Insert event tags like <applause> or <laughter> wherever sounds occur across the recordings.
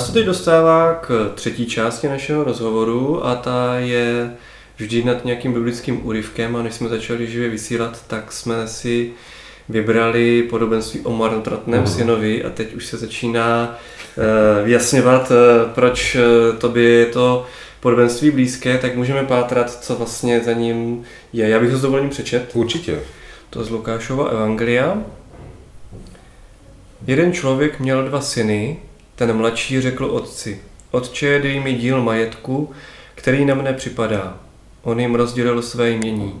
Nás to teď dostává k třetí části našeho rozhovoru a ta je vždy nad nějakým biblickým úryvkem a než jsme začali živě vysílat, tak jsme si vybrali podobenství o marnotratném uh-huh. synovi a teď už se začíná uh, vyjasňovat, uh, proč uh, tobě je to podobenství blízké, tak můžeme pátrat, co vlastně za ním je. Já bych ho s dovolením přečet. Určitě. To z Lukášova Evangelia. Jeden člověk měl dva syny, ten mladší řekl otci, otče, dej mi díl majetku, který na mne připadá. On jim rozdělil své jmění.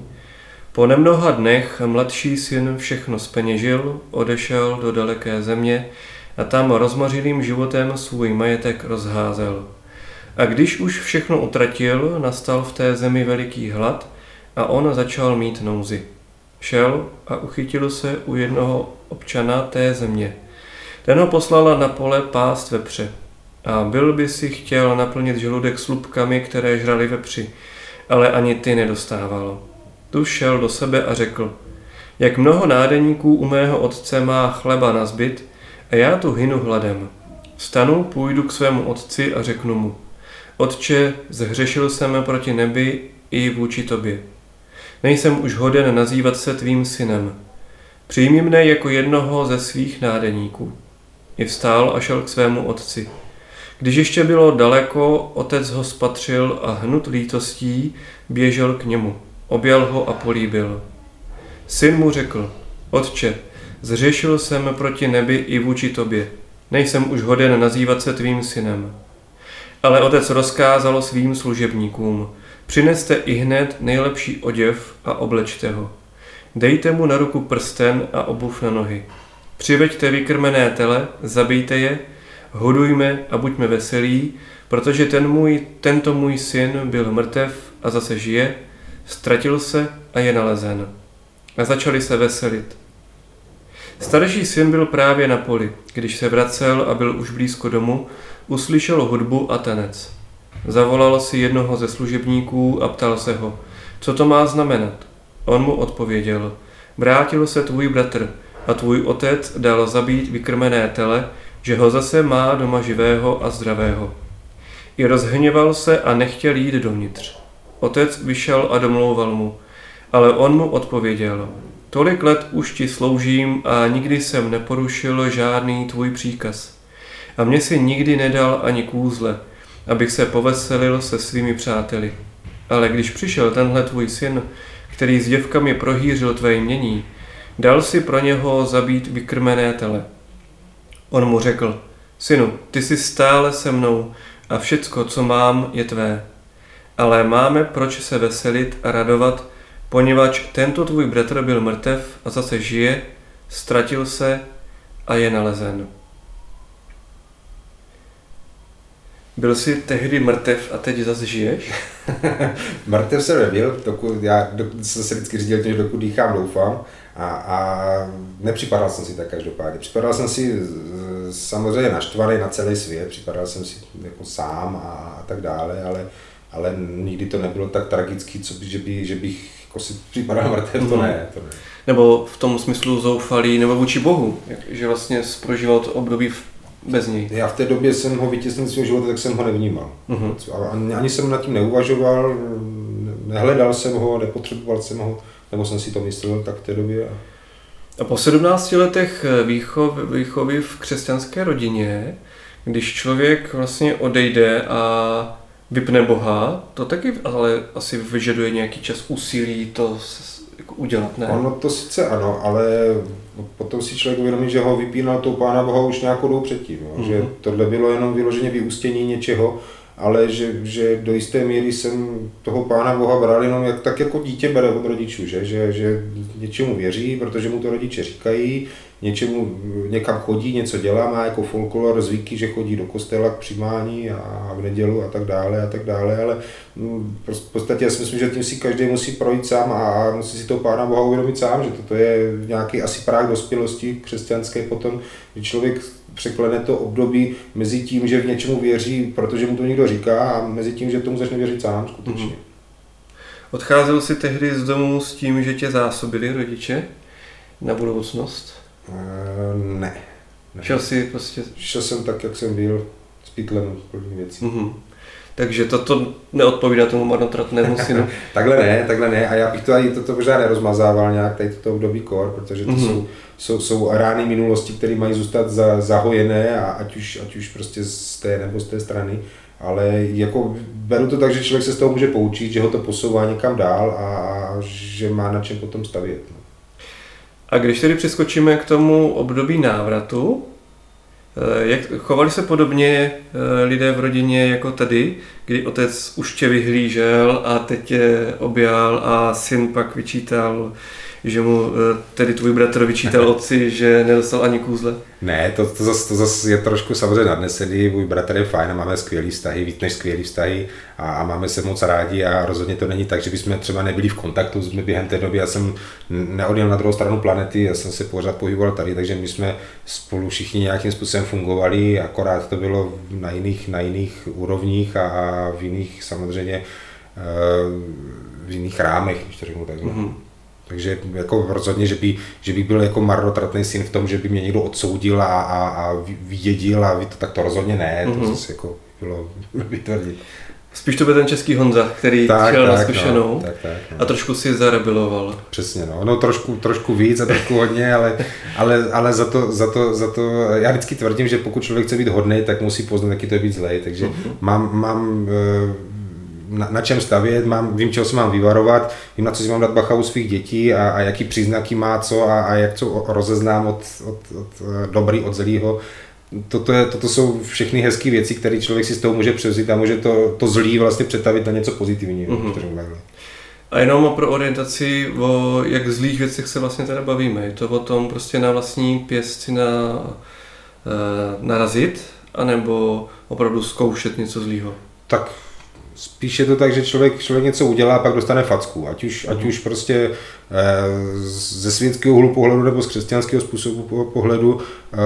Po nemnoha dnech mladší syn všechno speněžil, odešel do daleké země a tam rozmařilým životem svůj majetek rozházel. A když už všechno utratil, nastal v té zemi veliký hlad a on začal mít nouzy. Šel a uchytil se u jednoho občana té země. Ten ho poslal na pole pást vepře. A byl by si chtěl naplnit žaludek slupkami, které žrali vepři, ale ani ty nedostával. Tu šel do sebe a řekl, jak mnoho nádeníků u mého otce má chleba na zbyt a já tu hynu hladem. Stanu, půjdu k svému otci a řeknu mu, Otče, zhřešil jsem proti nebi i vůči tobě. Nejsem už hoden nazývat se tvým synem. Přijmi mne jako jednoho ze svých nádeníků. I vstál a šel k svému otci. Když ještě bylo daleko, otec ho spatřil a hnut lítostí běžel k němu. Objal ho a políbil. Syn mu řekl, otče, zřešil jsem proti nebi i vůči tobě. Nejsem už hoden nazývat se tvým synem. Ale otec rozkázal svým služebníkům, přineste i hned nejlepší oděv a oblečte ho. Dejte mu na ruku prsten a obuv na nohy. Přiveďte vykrmené tele, zabijte je, hodujme a buďme veselí, protože ten můj, tento můj syn byl mrtev a zase žije, ztratil se a je nalezen. A začali se veselit. Starší syn byl právě na poli. Když se vracel a byl už blízko domu, uslyšel hudbu a tanec. Zavolal si jednoho ze služebníků a ptal se ho, co to má znamenat. On mu odpověděl, vrátil se tvůj bratr a tvůj otec dal zabít vykrmené tele, že ho zase má doma živého a zdravého. I rozhněval se a nechtěl jít dovnitř. Otec vyšel a domlouval mu, ale on mu odpověděl, tolik let už ti sloužím a nikdy jsem neporušil žádný tvůj příkaz. A mě si nikdy nedal ani kůzle, abych se poveselil se svými přáteli. Ale když přišel tenhle tvůj syn, který s děvkami prohýřil tvé jmění, dal si pro něho zabít vykrmené tele. On mu řekl, synu, ty jsi stále se mnou a všecko, co mám, je tvé. Ale máme proč se veselit a radovat, poněvadž tento tvůj bratr byl mrtev a zase žije, ztratil se a je nalezen. Byl jsi tehdy mrtev a teď zase žiješ? <laughs> mrtev jsem nebyl, dokud, já dokud jsem se vždycky řídil že dokud dýchám, doufám. A, a nepřipadal jsem si tak každopádně. Připadal jsem si samozřejmě naštvaný na celý svět, připadal jsem si jako sám a, a tak dále, ale, ale nikdy to nebylo tak tragický, co by, že, by, že bych jako si připadal mrtev, to mhm. ne. To ne. Nebo v tom smyslu zoufalý, nebo vůči Bohu, že vlastně prožíval to období v bez něj. Já v té době jsem ho vytěsnil svého života, tak jsem ho nevnímal. Uh-huh. Ani, ani jsem nad tím neuvažoval, nehledal jsem ho, nepotřeboval jsem ho, nebo jsem si to myslel tak v té době. A po 17 letech výchov, výchovy v křesťanské rodině, když člověk vlastně odejde a vypne Boha, to taky ale asi vyžaduje nějaký čas úsilí to jako udělat, ne? Ono to sice ano, ale potom si člověk uvědomí, že ho vypínal tou Pána Boha už nějakou dobu předtím. Jo? Mm-hmm. Že mhm. tohle bylo jenom vyloženě vyústění něčeho, ale že, že do jisté míry jsem toho Pána Boha bral jenom jak, tak jako dítě bere od rodičů, že? Že, že něčemu věří, protože mu to rodiče říkají, něčemu, někam chodí, něco dělá, má jako folklor, zvyky, že chodí do kostela k přimání a v nedělu a tak dále a tak dále, ale mm, v podstatě já si myslím, že tím si každý musí projít sám a musí si to Pána Boha uvědomit sám, že toto je nějaký asi práh dospělosti křesťanské potom, že člověk překlene to období mezi tím, že v něčemu věří, protože mu to někdo říká a mezi tím, že tomu začne věřit sám skutečně. Mm-hmm. Odcházel jsi tehdy z domu s tím, že tě zásobili rodiče na budoucnost? Uh, ne. ne. Šel jsi prostě? Šel jsem tak, jak jsem byl, s pytlem plný věcí. Mm-hmm. Takže toto neodpovídá tomu marnotratnému synu. <laughs> takhle ne, takhle ne. A já bych to ani toto možná nerozmazával nějak tady toto období kor, protože to mm-hmm. jsou, jsou, jsou rány minulosti, které mají zůstat za, zahojené, a ať už, ať už prostě z té nebo z té strany. Ale jako beru to tak, že člověk se z toho může poučit, že ho to posouvá někam dál a, a že má na čem potom stavět. No. A když tedy přeskočíme k tomu období návratu, Eh, jak chovali se podobně eh, lidé v rodině jako tady, kdy otec už tě vyhlížel a teď tě objal a syn pak vyčítal že mu eh, tedy tvůj bratr vyčítal <laughs> otci, že nedostal ani kůzle? Ne, to, to, zase, to zase je trošku samozřejmě nadnesený. Můj bratr je fajn a máme skvělý vztahy, víc než skvělý vztahy a, a, máme se moc rádi a rozhodně to není tak, že bychom třeba nebyli v kontaktu jsme během té doby. Já jsem neodjel na druhou stranu planety, já jsem se pořád pohyboval tady, takže my jsme spolu všichni nějakým způsobem fungovali, akorát to bylo na jiných, na jiných úrovních a, a v jiných samozřejmě eh, v jiných rámech, když to řeknu takhle. Mm-hmm. Takže jako rozhodně, že by, že by byl jako marnotratný syn v tom, že by mě někdo odsoudil a, a, a vydědil a to, tak to rozhodně ne, mm-hmm. to mhm. zase jako bylo <laughs> vytvrdit. Spíš to byl ten český Honza, který tak, šel tak, na zkušenou no, tak, tak, no. a trošku si zarebeloval. Přesně, no, no trošku, trošku víc a trošku hodně, ale, ale, ale za, to, za, to, za to, já vždycky tvrdím, že pokud člověk chce být hodný, tak musí poznat, jaký to je být zlej, takže mm-hmm. mám, mám eh, na, na čem stavět, mám, vím, čeho se mám vyvarovat, vím, na co si mám dát bacha u svých dětí a, a jaký příznaky má co a, a jak co rozeznám od, od, od eh, dobrý od zlýho. Toto, je, toto jsou všechny hezké věci, které člověk si z toho může převzít a může to, to zlý vlastně přetavit na něco pozitivního. Mm-hmm. A jenom pro orientaci, o jak zlých věcech se vlastně teda bavíme. Je to o tom prostě na vlastní pěstci na, e, narazit, anebo opravdu zkoušet něco zlýho? Tak Spíš je to tak, že člověk, člověk něco udělá a pak dostane facku. Ať už, ať mhm. už prostě eh, ze světského úhlu pohledu nebo z křesťanského způsobu pohledu eh,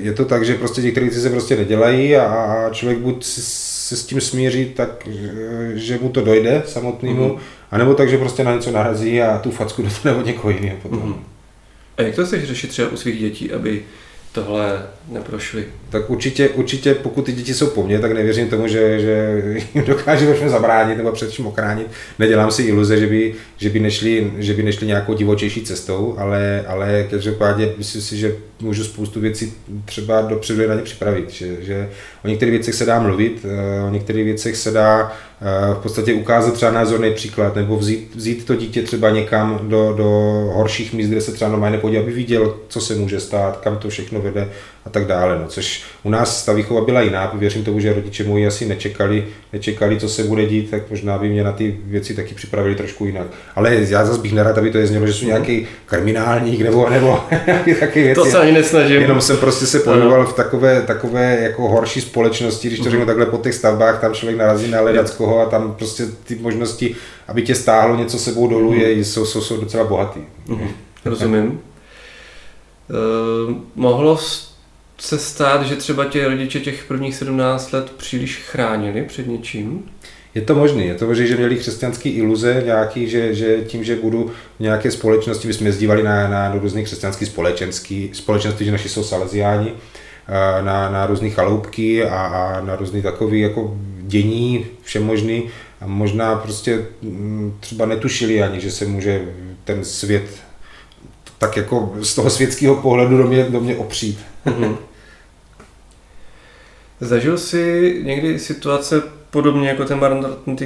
je to tak, že prostě některé věci se prostě nedělají a, a člověk buď se s tím smíří tak, že mu to dojde samotnému, mm-hmm. anebo tak, že prostě na něco narazí a tu facku <laughs> dostane od někoho jiného potom. Mm-hmm. A jak to chceš řešit třeba u svých dětí, aby tohle neprošli. Tak určitě, určitě, pokud ty děti jsou po mně, tak nevěřím tomu, že, že jim <laughs> dokáže všem zabránit nebo před čím ochránit. Nedělám si iluze, že by, že by, nešli, že by nešli nějakou divočejší cestou, ale, ale každopádně myslím si, že můžu spoustu věcí třeba dopředu na ně připravit. Že, že o některých věcech se dá mluvit, eh, o některých věcech se dá v podstatě ukázat třeba názorný příklad, nebo vzít, vzít to dítě třeba někam do, do horších míst, kde se třeba normálně nepodívá, aby viděl, co se může stát, kam to všechno vede a tak dále. No, což u nás ta výchova byla jiná, věřím tomu, že rodiče moji asi nečekali, nečekali, co se bude dít, tak možná by mě na ty věci taky připravili trošku jinak. Ale já zase bych nerad, aby to je znělo, že jsou mhm. nějaký kriminálník nebo, nebo <laughs> nějaký taky věci. To se ani nesnažím. Jenom jsem prostě se pohyboval v takové, takové jako horší společnosti, když to mhm. řeknu takhle po těch stavbách, tam člověk narazí na ledackoho a tam prostě ty možnosti, aby tě stáhlo něco sebou dolů, je, jsou, jsou, jsou docela bohatý. Mm-hmm. Rozumím. Uh, mohlo se stát, že třeba tě rodiče těch prvních 17 let příliš chránili před něčím? Je to možné, je to možné, že měli křesťanské iluze nějaký, že, že tím, že budu v nějaké společnosti, my jsme jezdívali na, na různých křesťanských společenský, společenství, že naši jsou saleziáni, na, na různé chaloupky a, a na různé takové jako dění všemožný a možná prostě mm, třeba netušili ani, že se může ten svět tak jako z toho světského pohledu do mě, do mě opřít. Mm-hmm. Zažil jsi někdy situace podobně jako ten marnotratný,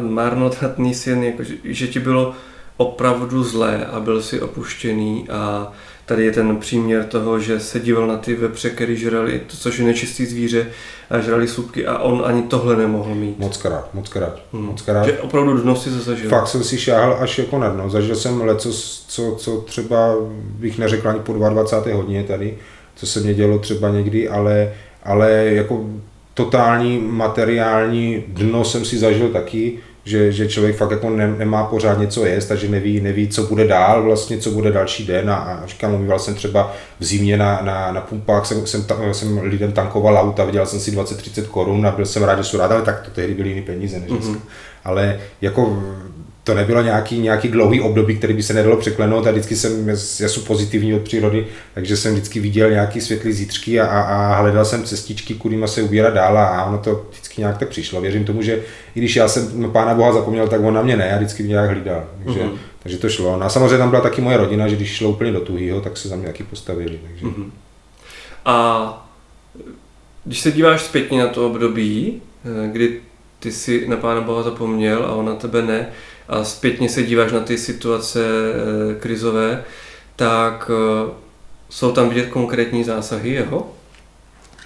marnotratný syn, jako že, že ti bylo opravdu zlé a byl si opuštěný a tady je ten příměr toho, že se díval na ty vepře, který žrali, to, což je nečistý zvíře, a žrali supky a on ani tohle nemohl mít. Moc krát, moc krát, hmm. moc krát. Že opravdu dno si zažil. Fakt jsem si šáhl až jako na dno. Zažil jsem leco, co, co třeba bych neřekl ani po 22. hodině tady, co se mě dělo třeba někdy, ale ale jako totální materiální dno jsem si zažil taky, že, že člověk fakt jako ne, nemá pořád něco jíst, takže neví, neví, co bude dál, vlastně, co bude další den a, a říkám, umýval jsem třeba v zimě na, na, na pumpách, jsem, jsem, jsem lidem tankoval auta, vydělal jsem si 20-30 korun a byl jsem rád, že jsou rád, ale tak to tehdy byly jiné peníze než mm-hmm. Ale jako to nebylo nějaký, nějaký dlouhý období, který by se nedalo překlenout a vždycky jsem, já jsem pozitivní od přírody, takže jsem vždycky viděl nějaký světlý zítřky a, a, a hledal jsem cestičky, kudyma se ubírat dál a ono to vždycky nějak tak přišlo. Věřím tomu, že i když já jsem Pána Boha zapomněl, tak on na mě ne, já vždycky mě nějak hlídal. Takže, mm-hmm. takže to šlo. No a samozřejmě tam byla taky moje rodina, že když šlo úplně do tuhýho, tak se za mě taky postavili. Takže. Mm-hmm. A když se díváš zpětně na to období, eh, kdy ty si na Pána Boha zapomněl a on na tebe ne, a zpětně se díváš na ty situace e, krizové, tak e, jsou tam vidět konkrétní zásahy jeho?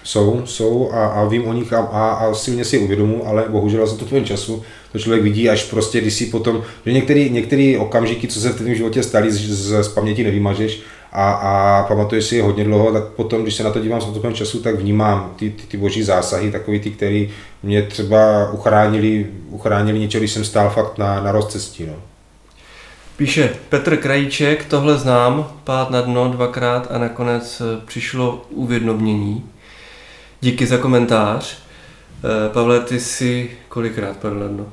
Jsou, jsou a, a vím o nich a, a, a silně si uvědomu, ale bohužel za to tvém času to člověk vidí až prostě, když si potom, že některé okamžiky, co se v tvém životě staly, z, z, z paměti nevymažeš a, a pamatuješ si je hodně dlouho, tak potom, když se na to dívám s odstupem času, tak vnímám ty, ty, ty boží zásahy, takový ty, který mě třeba uchránili, uchránili něčeho, když jsem stál fakt na, na rozcestí. No. Píše Petr Krajíček, tohle znám, pád na dno dvakrát a nakonec eh, přišlo uvědomění. Díky za komentář. Eh, Pavle, ty jsi kolikrát padl na dno?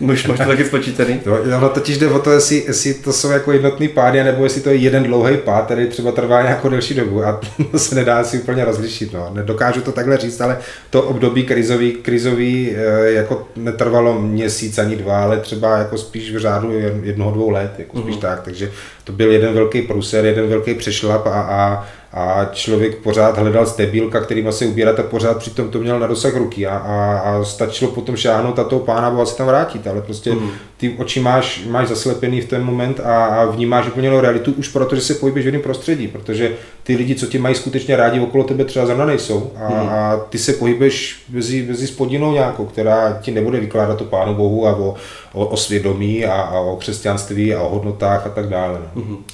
Už máš to taky spočítaný? To, ono totiž jde o to, jestli, jestli to jsou jako jednotný pády, nebo jestli to je jeden dlouhý pád, který třeba trvá nějakou delší dobu a <laughs> to se nedá si úplně rozlišit. No. Nedokážu to takhle říct, ale to období krizový, krizový eh, jako netrvalo měsíc ani dva, ale třeba jako spíš v řádu jednoho, dvou let, jako spíš mm-hmm. tak. Takže to byl jeden velký pruser, jeden velký přešlap a, a a člověk pořád hledal stebílka, kterým se ubírat a pořád přitom to měl na dosah ruky a, a, a stačilo potom šáhnout a toho pána Boha se tam vrátit, ale prostě mm. ty oči máš, máš zaslepený v ten moment a, a vnímáš úplně realitu už proto, že se pohybuješ v jiném prostředí, protože ty lidi, co tě mají skutečně rádi okolo tebe třeba zrovna nejsou a, mm. a ty se pohybuješ mezi, mezi spodinou nějakou, která ti nebude vykládat to pánu Bohu a o, o, o svědomí a, a o křesťanství a o hodnotách a tak dále. No. Mm.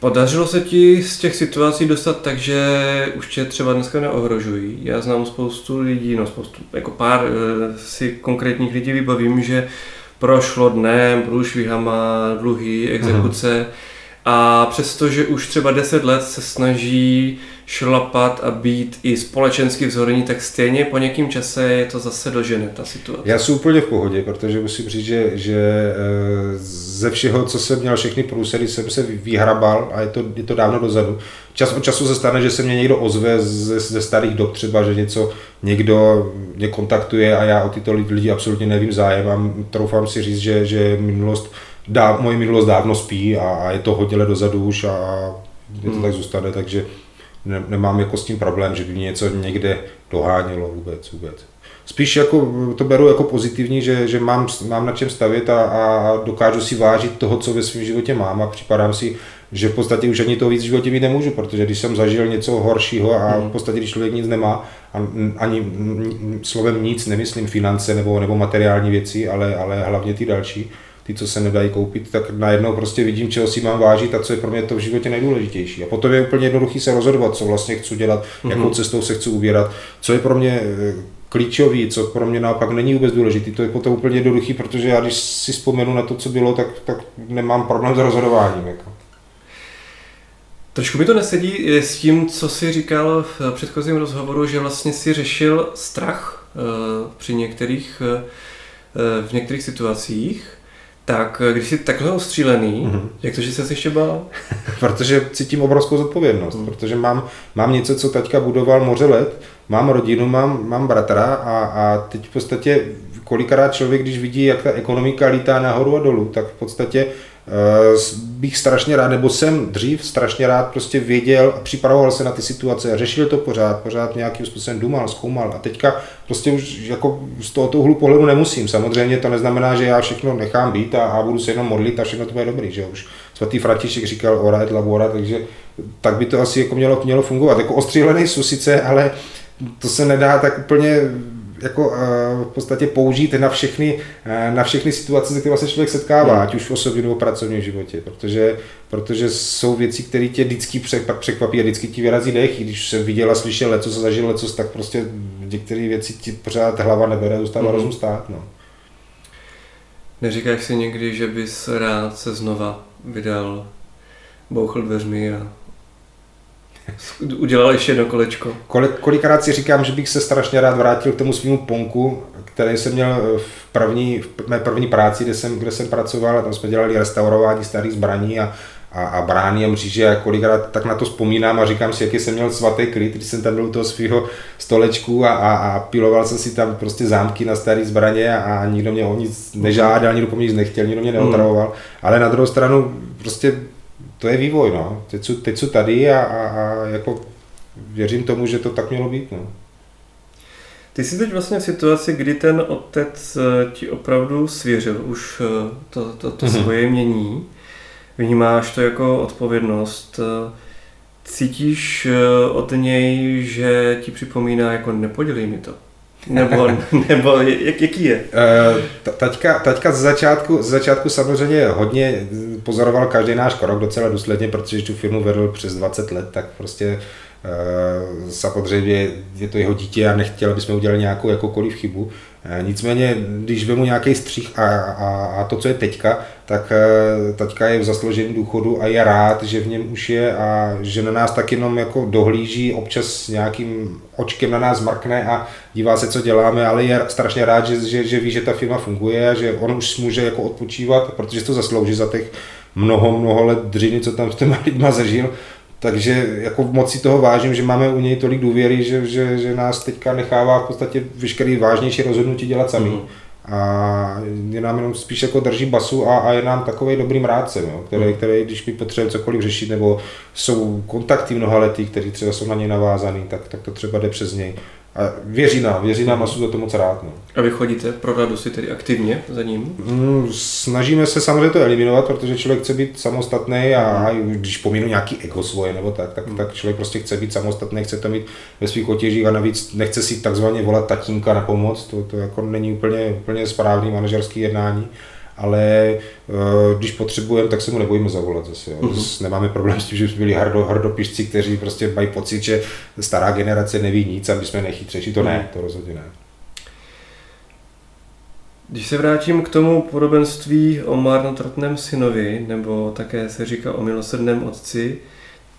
Podařilo se ti z těch situací dostat tak, že už tě třeba dneska neohrožují. Já znám spoustu lidí, no spoustu, jako pár eh, si konkrétních lidí vybavím, že prošlo dnem, průšvihama, dluhy, exekuce Aha. A přestože už třeba 10 let se snaží šlapat a být i společensky vzorní, tak stejně po někým čase je to zase dožene, ta situace. Já jsem úplně v pohodě, protože musím říct, že, že eh, ze všeho, co jsem měl, všechny průsedy, jsem se vyhrabal a je to, je to dávno dozadu. Čas od času se stane, že se mě někdo ozve ze, ze starých dob třeba, že něco někdo mě kontaktuje a já o tyto lidi absolutně nevím zájem a troufám si říct, že, že minulost, dá, moje minulost dávno spí a, a je to hodně let dozadu už a, a je to hmm. tak zůstane, takže ne, nemám jako s tím problém, že by mě něco někde dohánělo vůbec, vůbec. Spíš jako to beru jako pozitivní, že, že mám, mám na čem stavět a, a dokážu si vážit toho, co ve svém životě mám a připadám si, že v podstatě už ani to víc v životě mít nemůžu, protože když jsem zažil něco horšího a v hmm. podstatě když člověk nic nemá, a ani slovem nic nemyslím finance nebo, nebo materiální věci, ale, ale hlavně ty další, ty, co se nedají koupit, tak najednou prostě vidím, čeho si mám vážit a co je pro mě to v životě nejdůležitější. A potom je úplně jednoduchý se rozhodovat, co vlastně chci dělat, mm-hmm. jakou cestou se chci ubírat, co je pro mě eh, klíčový, co pro mě naopak není vůbec důležitý. To je potom úplně jednoduchý, protože já když si vzpomenu na to, co bylo, tak, tak nemám problém s rozhodováním. Jako. Trošku mi to nesedí s tím, co jsi říkal v předchozím rozhovoru, že vlastně si řešil strach uh, při některých, v některých situacích. Tak eh, když jsi takhle ostřílený, mm-hmm. jak to, že jsi se ještě bál? <laughs> protože cítím obrovskou zodpovědnost, mm. protože mám, mám něco, co teďka budoval moře let, mám rodinu, mám, mám bratra a, a teď v podstatě kolikrát člověk, když vidí, jak ta ekonomika lítá nahoru a dolů, tak v podstatě bych strašně rád, nebo jsem dřív strašně rád prostě věděl a připravoval se na ty situace, řešil to pořád, pořád nějakým způsobem dumal, zkoumal a teďka prostě už jako z tohoto úhlu pohledu nemusím. Samozřejmě to neznamená, že já všechno nechám být a, a budu se jenom modlit a všechno to bude dobrý, že už svatý František říkal ora et labora, takže tak by to asi jako mělo, mělo fungovat. Jako ostřílený susice, ale to se nedá tak úplně jako uh, v podstatě použít na všechny, uh, na všechny situace, se kterými se člověk setkává, hmm. ať už v osobním nebo pracovním životě, protože, protože jsou věci, které tě vždycky překvapí a vždycky ti vyrazí dech, když se viděla, slyšel leco, zažil leco, tak prostě některé věci ti pořád hlava nebere, zůstává hmm. rozum stát. No. Neříkáš si někdy, že bys rád se znova vydal, bouchl dveřmi a <laughs> udělal ještě jedno kolečko. Kolik, kolikrát si říkám, že bych se strašně rád vrátil k tomu svýmu ponku, který jsem měl v první, v mé první práci, kde jsem, kde jsem pracoval, a tam jsme dělali restaurování starých zbraní a, a, a brány a mříže a kolikrát tak na to vzpomínám a říkám si, jaký jsem měl svatý klid, když jsem tam byl u toho svého stolečku a, a, a piloval jsem si tam prostě zámky na staré zbraně a, a nikdo mě o nic nežádal, nikdo po mě nic nechtěl, nikdo mě neotravoval, hmm. ale na druhou stranu prostě to je vývoj, no. Teď jsou, teď jsou tady a, a, a jako věřím tomu, že to tak mělo být, no. Ty jsi teď vlastně v situaci, kdy ten otec eh, ti opravdu svěřil už eh, to, to, to mm-hmm. svoje mění. Vnímáš to jako odpovědnost. Eh, cítíš od něj, že ti připomíná jako nepodělej mi to? Nebo, <laughs> nebo jak, jaký je? Taťka, taťka z, začátku, z začátku samozřejmě hodně pozoroval každý náš krok docela důsledně, protože tu firmu vedl přes 20 let, tak prostě Eh, samozřejmě je to jeho dítě a nechtěl, aby jsme udělali nějakou jakoukoliv chybu. Eh, nicméně, když vemu nějaký střih a, a, a to, co je teďka, tak eh, teďka je v zaslouženém důchodu a je rád, že v něm už je a že na nás tak jenom jako dohlíží, občas nějakým očkem na nás mrkne a dívá se, co děláme, ale je strašně rád, že, že, že ví, že ta firma funguje a že on už může jako odpočívat, protože to zaslouží za těch mnoho, mnoho let dřiny, co tam s těma lidma zažil takže jako moc si toho vážím, že máme u něj tolik důvěry, že, že, že nás teďka nechává v podstatě veškerý vážnější rozhodnutí dělat sami. Mm. A je nám jenom spíš jako drží basu a, a je nám takový dobrým rádcem, jo, který, mm. který, když mi potřebujeme cokoliv řešit, nebo jsou kontakty mnoha letý, kteří třeba jsou na něj navázaný, tak, tak to třeba jde přes něj. A věří nám, věří nám a jsou za to moc rád. No. A vy chodíte pro radu si tedy aktivně za ním? Mm, snažíme se samozřejmě to eliminovat, protože člověk chce být samostatný a mm. když pomínu nějaký ego svoje nebo tak, tak, mm. tak člověk prostě chce být samostatný, chce to mít ve svých otěžích a navíc nechce si takzvaně volat tatínka na pomoc, to, to jako není úplně, úplně správný manažerský jednání ale eh, když potřebujeme, tak se mu nebojíme zavolat zase. Jo. Mm-hmm. Nemáme problém s tím, že jsme byli hardo, hardopišci, kteří prostě mají pocit, že stará generace neví nic a my jsme nechytřejší. To ne, mhm. to rozhodně ne. Když se vrátím k tomu podobenství o marnotratném synovi, nebo také se říká o milosrdném otci,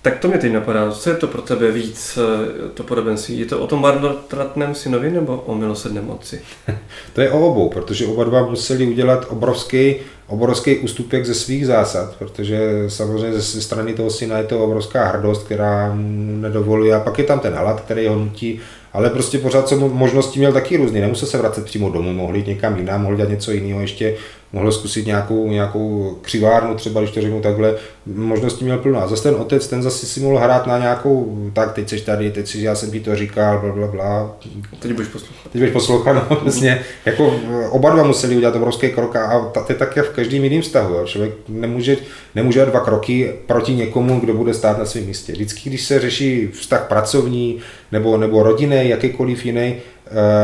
tak to mě teď napadá. Co je to pro tebe víc, eh, to podobenství? Je to o tom marnotratném synovi nebo o milosrdném otci? <laughs> to je o obou, protože oba dva museli udělat obrovský, obrovský ústupek ze svých zásad, protože samozřejmě ze strany toho syna je to obrovská hrdost, která mu nedovoluje. A pak je tam ten hlad, který ho nutí ale prostě pořád jsem možnosti měl taky různý. Nemusel se vracet přímo domů, mohl jít někam jinam, mohl dělat něco jiného ještě, mohl zkusit nějakou, nějakou křivárnu, třeba když to řeknu takhle, možností měl plno. A zase ten otec, ten zase si mohl hrát na nějakou, tak teď jsi tady, teď si, já jsem ti to říkal, bla, bla, bla. Teď budeš poslouchat. Teď budeš poslouchat, <laughs> no, vlastně, jako oba dva museli udělat obrovský krok a to je také v každém jiném vztahu. Jo. Člověk nemůže, nemůže dva kroky proti někomu, kdo bude stát na svém místě. Vždycky, když se řeší vztah pracovní nebo, nebo rodinný, jakýkoliv jiný,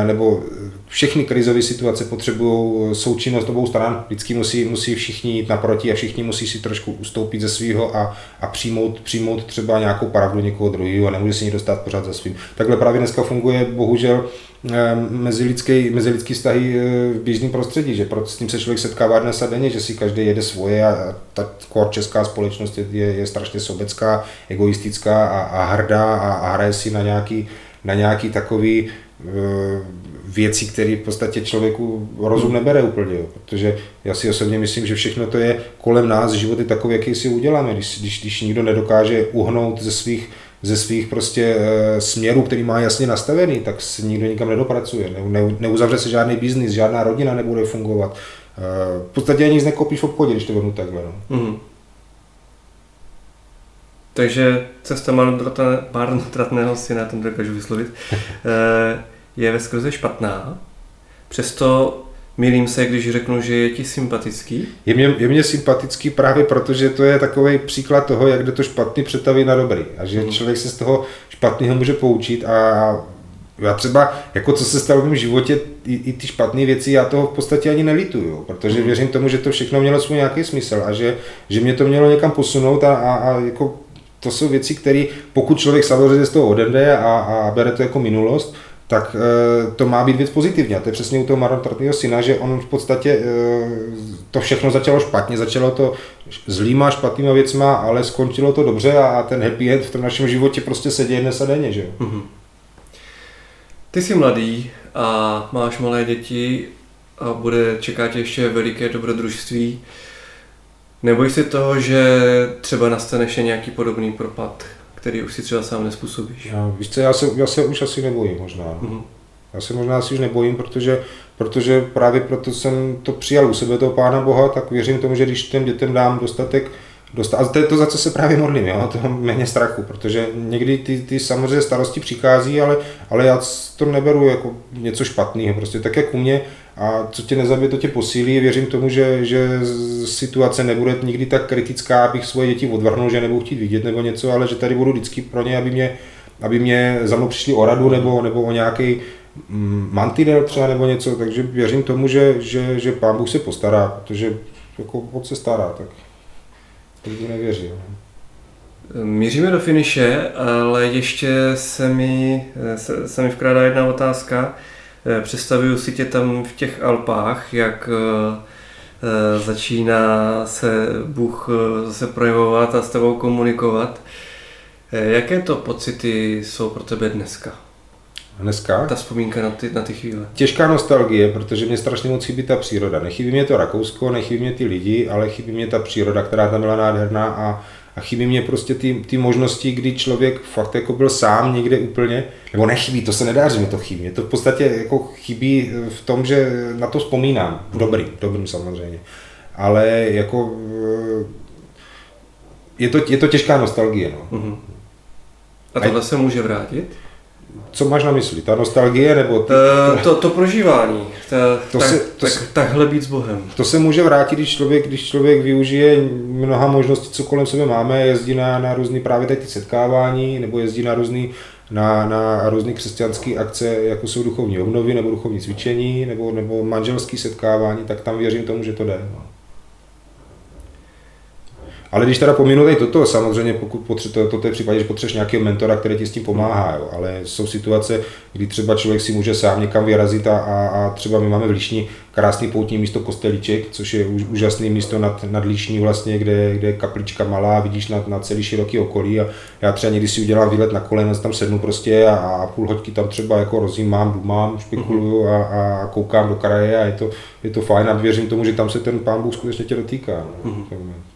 nebo všechny krizové situace potřebují eh, součinnost obou stran. Vždycky musí, musí všichni jít naproti a všichni musí si trošku ustoupit ze svého a, a přijmout, přijmout třeba nějakou pravdu někoho druhého a nemůže si někdo stát pořád za svým. Takhle právě dneska funguje bohužel eh, mezilidský, mezilidský vztahy v běžném prostředí, že s tím se člověk setkává dnes a denně, že si každý jede svoje a ta kor česká společnost je, je, je strašně sobecká, egoistická a, a hrdá a, a hraje si na nějaký, na nějaký takový Eh, věcí, které v podstatě člověku rozum nebere úplně, jo. protože já si osobně myslím, že všechno to je kolem nás, život je takový, jaký si uděláme, když, když, když nikdo nedokáže uhnout ze svých, ze svých prostě e, směrů, který má jasně nastavený, tak se nikdo nikam nedopracuje, ne, ne, neuzavře se žádný biznis, žádná rodina nebude fungovat. E, v podstatě ani nic nekopíš v obchodě, když to vezmu takhle. No. Mm. Takže cesta marnotratného syna, to dokážu vyslovit, <laughs> eh, je ve skrze špatná. Přesto Milím se, když řeknu, že je ti sympatický? Je mě, je mě sympatický právě proto, že to je takový příklad toho, jak jde to špatný přetavit na dobrý. A že hmm. člověk se z toho špatného může poučit a já třeba, jako co se stalo v mém životě, i, i ty špatné věci, já toho v podstatě ani nelituju, protože hmm. věřím tomu, že to všechno mělo svůj nějaký smysl a že, že mě to mělo někam posunout a, a, a jako to jsou věci, které pokud člověk samozřejmě z toho odejde a, a bere to jako minulost, tak e, to má být věc pozitivní. A to je přesně u toho marnotratného syna, že on v podstatě e, to všechno začalo špatně, začalo to zlýma, špatnýma věcma, ale skončilo to dobře a, a ten happy end v tom našem životě prostě se děje dnes a denně. Že? Mm-hmm. Ty jsi mladý a máš malé děti a bude čekat tě ještě veliké dobrodružství, nebojíš se toho, že třeba nastane ještě nějaký podobný propad, který už si třeba sám nespůsobíš? Já, víš co, já se, já se už asi nebojím možná. Mm-hmm. Já se možná asi už nebojím, protože, protože právě proto jsem to přijal u sebe, toho Pána Boha, tak věřím tomu, že když těm dětem dám dostatek dostat. A to je to, za co se právě modlím, jo? to méně strachu, protože někdy ty, ty samozřejmě starosti přichází, ale, ale já to neberu jako něco špatného, prostě tak jak u mě a co tě nezabije, to tě posílí. Věřím tomu, že, že situace nebude nikdy tak kritická, abych svoje děti odvrhnul, že nebudu chtít vidět nebo něco, ale že tady budu vždycky pro ně, aby mě, aby mě za mnou přišli o radu nebo, nebo o nějaký mm, mantinel třeba nebo něco, takže věřím tomu, že, že, že pán Bůh se postará, protože jako on se stará, tak lidi nevěří. Míříme do finiše, ale ještě se mi, se, se mi vkrádá jedna otázka. Představuju si tě tam v těch Alpách, jak eh, začíná se Bůh eh, zase projevovat a s tebou komunikovat. Eh, jaké to pocity jsou pro tebe dneska? Dneska? Ta vzpomínka na ty, na ty chvíle. Těžká nostalgie, protože mě strašně moc chybí ta příroda. Nechybí mě to Rakousko, nechybí mě ty lidi, ale chybí mě ta příroda, která tam byla nádherná a, a chybí mě prostě ty, ty možnosti, kdy člověk fakt jako byl sám někde úplně, nebo nechybí, to se nedá říct, mi to chybí. Mě to v podstatě jako chybí v tom, že na to vzpomínám. Dobrý, dobrým samozřejmě. Ale jako eh, je to, je to těžká nostalgie. No. Uh-huh. A tohle se může vrátit? Co máš na mysli? Ta nostalgie nebo... Ty, to, to, to prožívání, ta, to tak, se, to tak, takhle být s Bohem. To se může vrátit, když člověk, když člověk využije mnoha možností, co kolem sebe máme, jezdí na, na různé právě ty setkávání, nebo jezdí na různé na, na různé křesťanské akce, jako jsou duchovní obnovy, nebo duchovní cvičení, nebo, nebo manželské setkávání, tak tam věřím tomu, že to jde. No. Ale když teda pominu tady toto, samozřejmě pokud potře- to, to, je případě, že potřebuješ nějakého mentora, který ti s tím pomáhá, jo. ale jsou situace, kdy třeba člověk si může sám někam vyrazit a, a, a třeba my máme v Líšni krásný poutní místo Kostelíček, což je úžasné místo nad, nad Líšní vlastně, kde, kde je kaplička malá, vidíš na, na celý široký okolí a já třeba někdy si udělám výlet na kolena, tam sednu prostě a, a půl hoďky tam třeba jako rozjímám, dumám, špekuluju mhm. a, a koukám do kraje a je to, je to fajn a věřím tomu, že tam se ten pán Bůh skutečně tě dotýká. No, mm-hmm.